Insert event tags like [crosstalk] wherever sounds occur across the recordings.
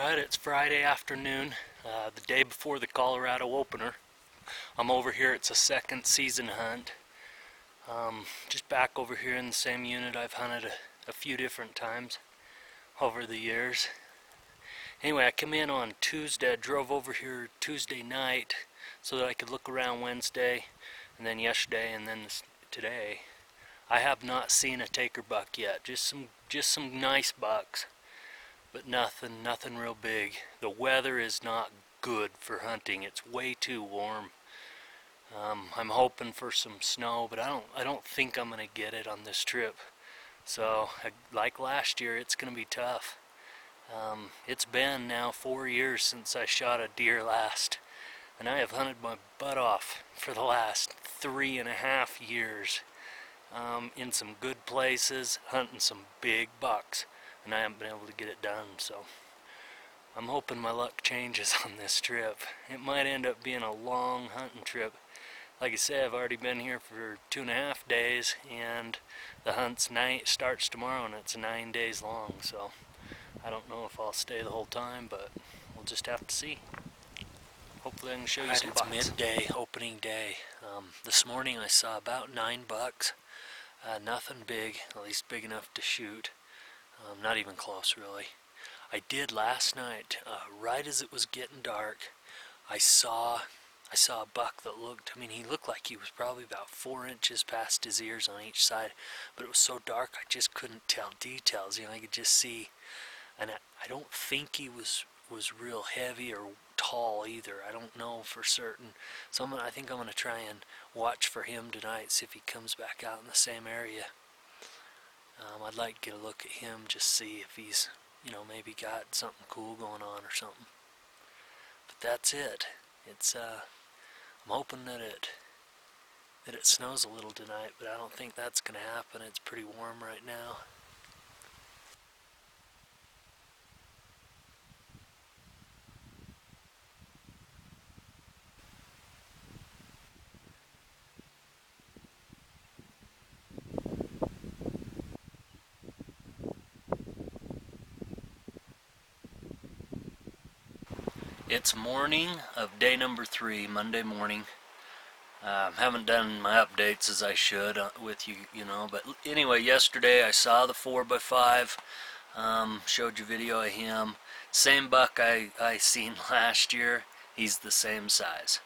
Alright, it's Friday afternoon, uh, the day before the Colorado opener. I'm over here, it's a second season hunt. Um, just back over here in the same unit I've hunted a, a few different times over the years. Anyway, I come in on Tuesday, I drove over here Tuesday night so that I could look around Wednesday and then yesterday and then this, today. I have not seen a taker buck yet, just some just some nice bucks but nothing, nothing real big. The weather is not good for hunting. It's way too warm. Um, I'm hoping for some snow, but I don't, I don't think I'm gonna get it on this trip. So, like last year, it's gonna be tough. Um, it's been now four years since I shot a deer last, and I have hunted my butt off for the last three and a half years. Um, in some good places, hunting some big bucks and I haven't been able to get it done so I'm hoping my luck changes on this trip. It might end up being a long hunting trip. Like I said I've already been here for two and a half days and the hunt's night starts tomorrow and it's nine days long so I don't know if I'll stay the whole time but we'll just have to see. Hopefully I can show you right, some it's bucks. midday opening day. Um, this morning I saw about nine bucks. Uh, nothing big at least big enough to shoot um, not even close, really. I did last night, uh, right as it was getting dark. I saw, I saw a buck that looked. I mean, he looked like he was probably about four inches past his ears on each side, but it was so dark I just couldn't tell details. You know, I could just see, and I, I don't think he was was real heavy or tall either. I don't know for certain. So I'm I think I'm gonna try and watch for him tonight, see if he comes back out in the same area. Um, I'd like to get a look at him, just see if he's, you know, maybe got something cool going on or something. But that's it. It's, uh, I'm hoping that it, that it snows a little tonight, but I don't think that's going to happen. It's pretty warm right now. It's morning of day number three, Monday morning. Uh, haven't done my updates as I should uh, with you, you know. But anyway, yesterday I saw the 4x5. Um, showed you video of him. Same buck I, I seen [laughs] last year. He's the same size.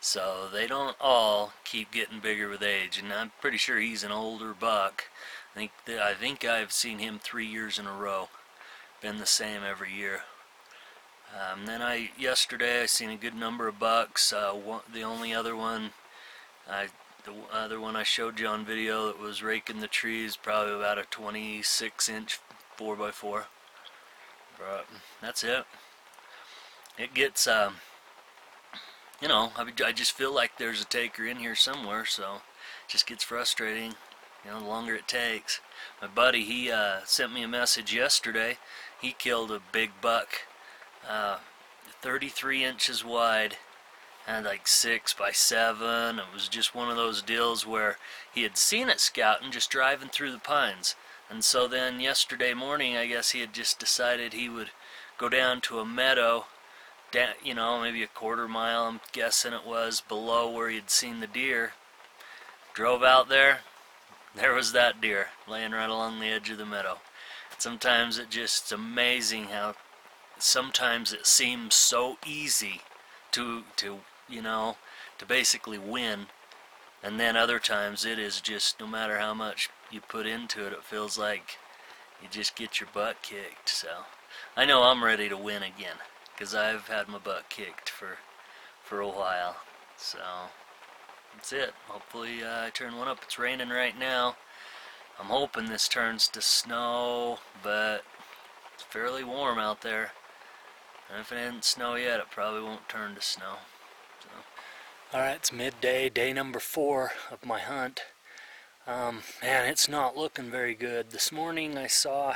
So they don't all keep getting bigger with age. And I'm pretty sure he's an older buck. I think, I think I've seen him three years in a row. Been the same every year. Um, then I yesterday I seen a good number of bucks. Uh, one, the only other one, I, the other one I showed you on video that was raking the trees, probably about a 26 inch 4x4. But that's it. It gets, um, you know, I, I just feel like there's a taker in here somewhere, so it just gets frustrating, you know, the longer it takes. My buddy, he uh, sent me a message yesterday. He killed a big buck uh, 33 inches wide and like 6 by 7 it was just one of those deals where he had seen it scouting just driving through the pines. And so then yesterday morning I guess he had just decided he would go down to a meadow down, you know maybe a quarter mile I'm guessing it was below where he had seen the deer. Drove out there. There was that deer laying right along the edge of the meadow. Sometimes it just amazing how sometimes it seems so easy to to you know to basically win. And then other times it is just no matter how much you put into it it feels like you just get your butt kicked. So I know I'm ready to win again because I've had my butt kicked for for a while. So that's it. Hopefully uh, I turn one up. It's raining right now. I'm hoping this turns to snow but it's fairly warm out there and if it didn't snow yet, it probably won't turn to snow. So. Alright, it's midday, day number four of my hunt. Um, man, it's not looking very good. This morning I saw,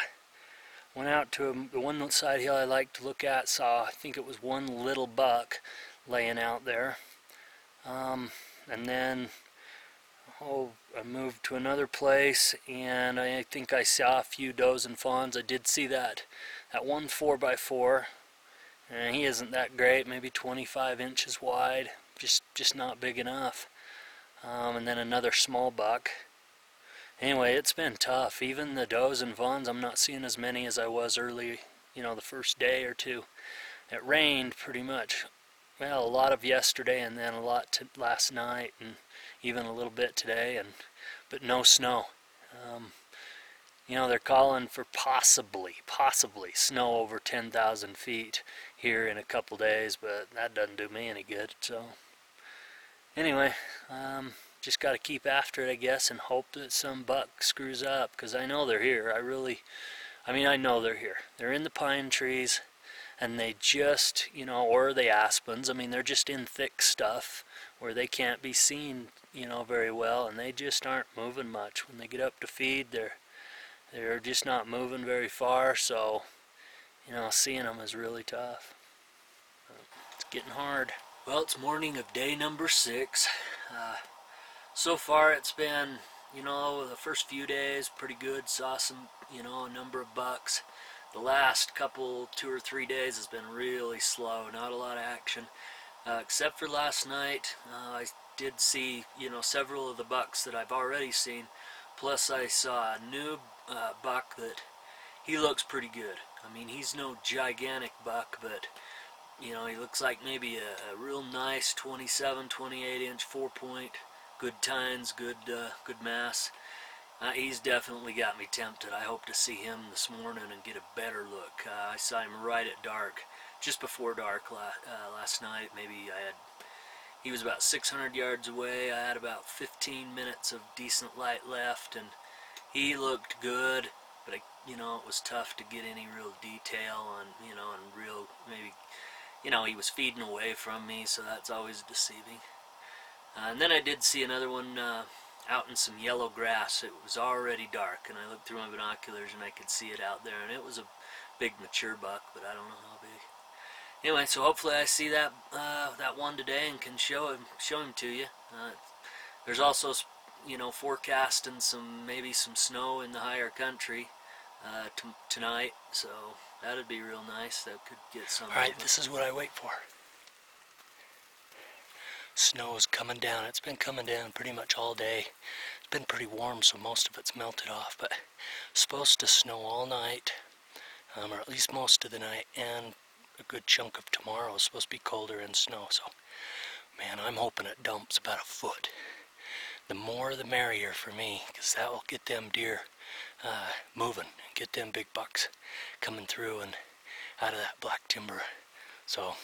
went out to a, the one side hill I like to look at, saw, I think it was one little buck laying out there. Um, and then oh, I moved to another place and I think I saw a few does and fawns. I did see that, that one 4x4 And he isn't that great, maybe 25 inches wide, just just not big enough. Um, and then another small buck. Anyway, it's been tough. Even the does and fawns, I'm not seeing as many as I was early, you know, the first day or two. It rained pretty much, well, a lot of yesterday and then a lot last night and even a little bit today, and but no snow. Um, you know, they're calling for possibly, possibly snow over 10,000 feet here in a couple days, but that doesn't do me any good. So, anyway, um, just got to keep after it, I guess, and hope that some buck screws up because I know they're here. I really, I mean, I know they're here. They're in the pine trees, and they just, you know, or the aspens. I mean, they're just in thick stuff where they can't be seen, you know, very well, and they just aren't moving much. When they get up to feed, they're they're just not moving very far, so you know, seeing them is really tough. It's getting hard. Well, it's morning of day number six. Uh, so far, it's been, you know, the first few days pretty good. Saw some, you know, a number of bucks. The last couple, two or three days has been really slow. Not a lot of action, uh, except for last night. Uh, I did see, you know, several of the bucks that I've already seen. Plus, I saw a new uh, buck that he looks pretty good. I mean, he's no gigantic buck, but you know, he looks like maybe a, a real nice 27, 28 inch four point, good tines, good, uh, good mass. Uh, he's definitely got me tempted. I hope to see him this morning and get a better look. Uh, I saw him right at dark, just before dark la uh, last night. Maybe I had, he was about 600 yards away. I had about 15 minutes of decent light left, and he looked good but you know, it was tough to get any real detail on, you know, and real maybe, you know, he was feeding away from me, so that's always deceiving. Uh, and then I did see another one uh, out in some yellow grass. It was already dark, and I looked through my binoculars and I could see it out there, and it was a big mature buck, but I don't know how big. Anyway, so hopefully I see that uh, that one today and can show him show him to you. Uh, there's also you know, forecasting some maybe some snow in the higher country uh, tonight, so that'd be real nice. That could get some. All right, this is what I wait for. Snow is coming down. It's been coming down pretty much all day. It's been pretty warm, so most of it's melted off, but supposed to snow all night, um, or at least most of the night, and a good chunk of tomorrow is supposed to be colder and snow. So, man, I'm hoping it dumps about a foot the more the merrier for me because that will get them deer uh, moving and get them big bucks coming through and out of that black timber. So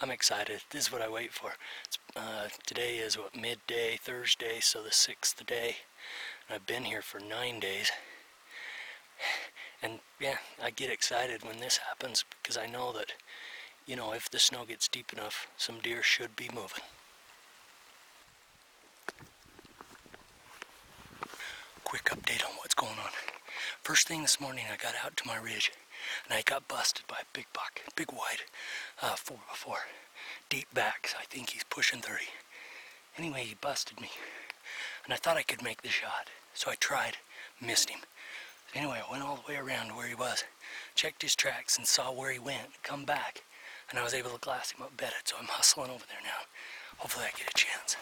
I'm excited. This is what I wait for. Uh, today is what midday Thursday so the sixth day. I've been here for nine days. And yeah I get excited when this happens because I know that you know if the snow gets deep enough some deer should be moving quick update on what's going on. First thing this morning, I got out to my ridge and I got busted by a big buck, big wide, uh, 4x4, deep backs. I think he's pushing 30. Anyway, he busted me and I thought I could make the shot. So I tried, missed him. Anyway, I went all the way around to where he was, checked his tracks and saw where he went, come back, and I was able to glass him up bedded. So I'm hustling over there now. Hopefully I get a chance.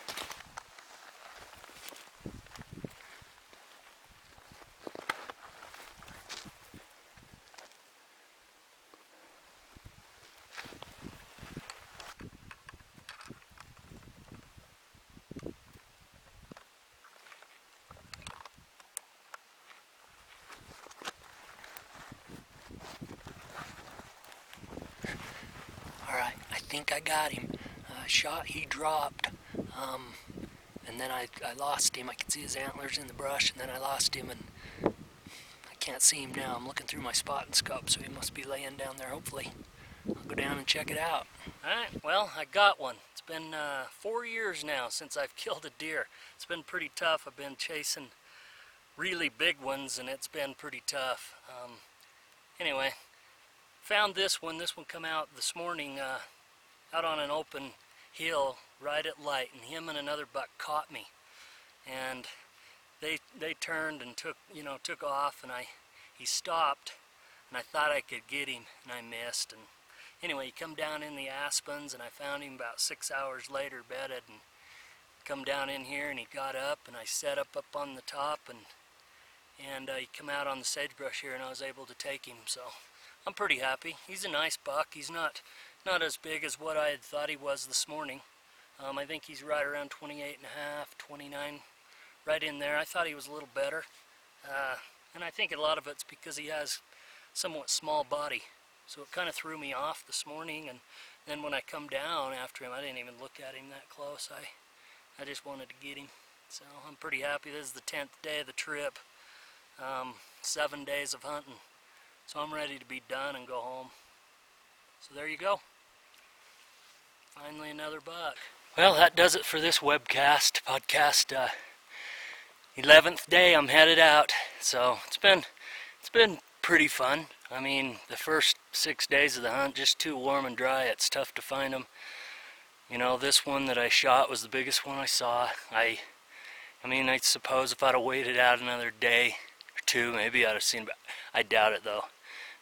Think I got him. Uh, shot, he dropped. Um, and then I, I lost him. I could see his antlers in the brush, and then I lost him, and I can't see him now. I'm looking through my spotting scope, so he must be laying down there, hopefully. I'll go down and check it out. Alright, well, I got one. It's been uh, four years now since I've [laughs] killed a deer. It's been pretty tough. I've been chasing really big ones, and it's been pretty tough. Um, anyway, found this one. This one come out this morning. Uh, out on an open hill right at light and him and another buck caught me and they they turned and took you know took off and I he stopped and I thought I could get him and I missed and anyway, he come down in the aspens, and I found him about six hours later bedded, and come down in here, and he got up, and I set up up on the top, and and uh, he come out on the sagebrush here, and I was able to take him. So I'm pretty happy. He's a nice buck. He's not not as big as what I had thought he was this morning. Um, I think he's right around 28 and a half, 29, right in there. I thought he was a little better. Uh, and I think a lot of it's because he has somewhat small body. So it kind of threw me off this morning. And then when I come down after him, I didn't even look at him that close. I, I just wanted to get him. So I'm pretty happy. This is the 10th day of the trip. Um, seven days of hunting. So I'm ready to be done and go home. So there you go. Finally another buck. Well, that does it for this webcast, podcast. Uh, 11th day I'm headed out. So it's been it's been pretty fun. I mean, the first 6 days of the hunt just too warm and dry. It's tough to find them. You know, this one that I shot was the biggest one I saw. I I mean, I suppose if I'd have waited out another day or two, maybe I'd have seen but I doubt it though.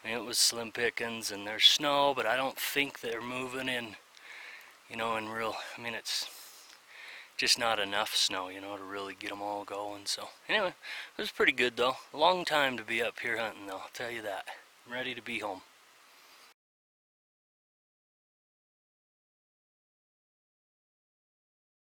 I mean, it was slim pickings and there's snow, but I don't think they're moving in you know, in real, I mean, it's just not enough snow, you know, to really get them all going. So, anyway, it was pretty good though. A long time to be up here hunting though, I'll tell you that. I'm ready to be home.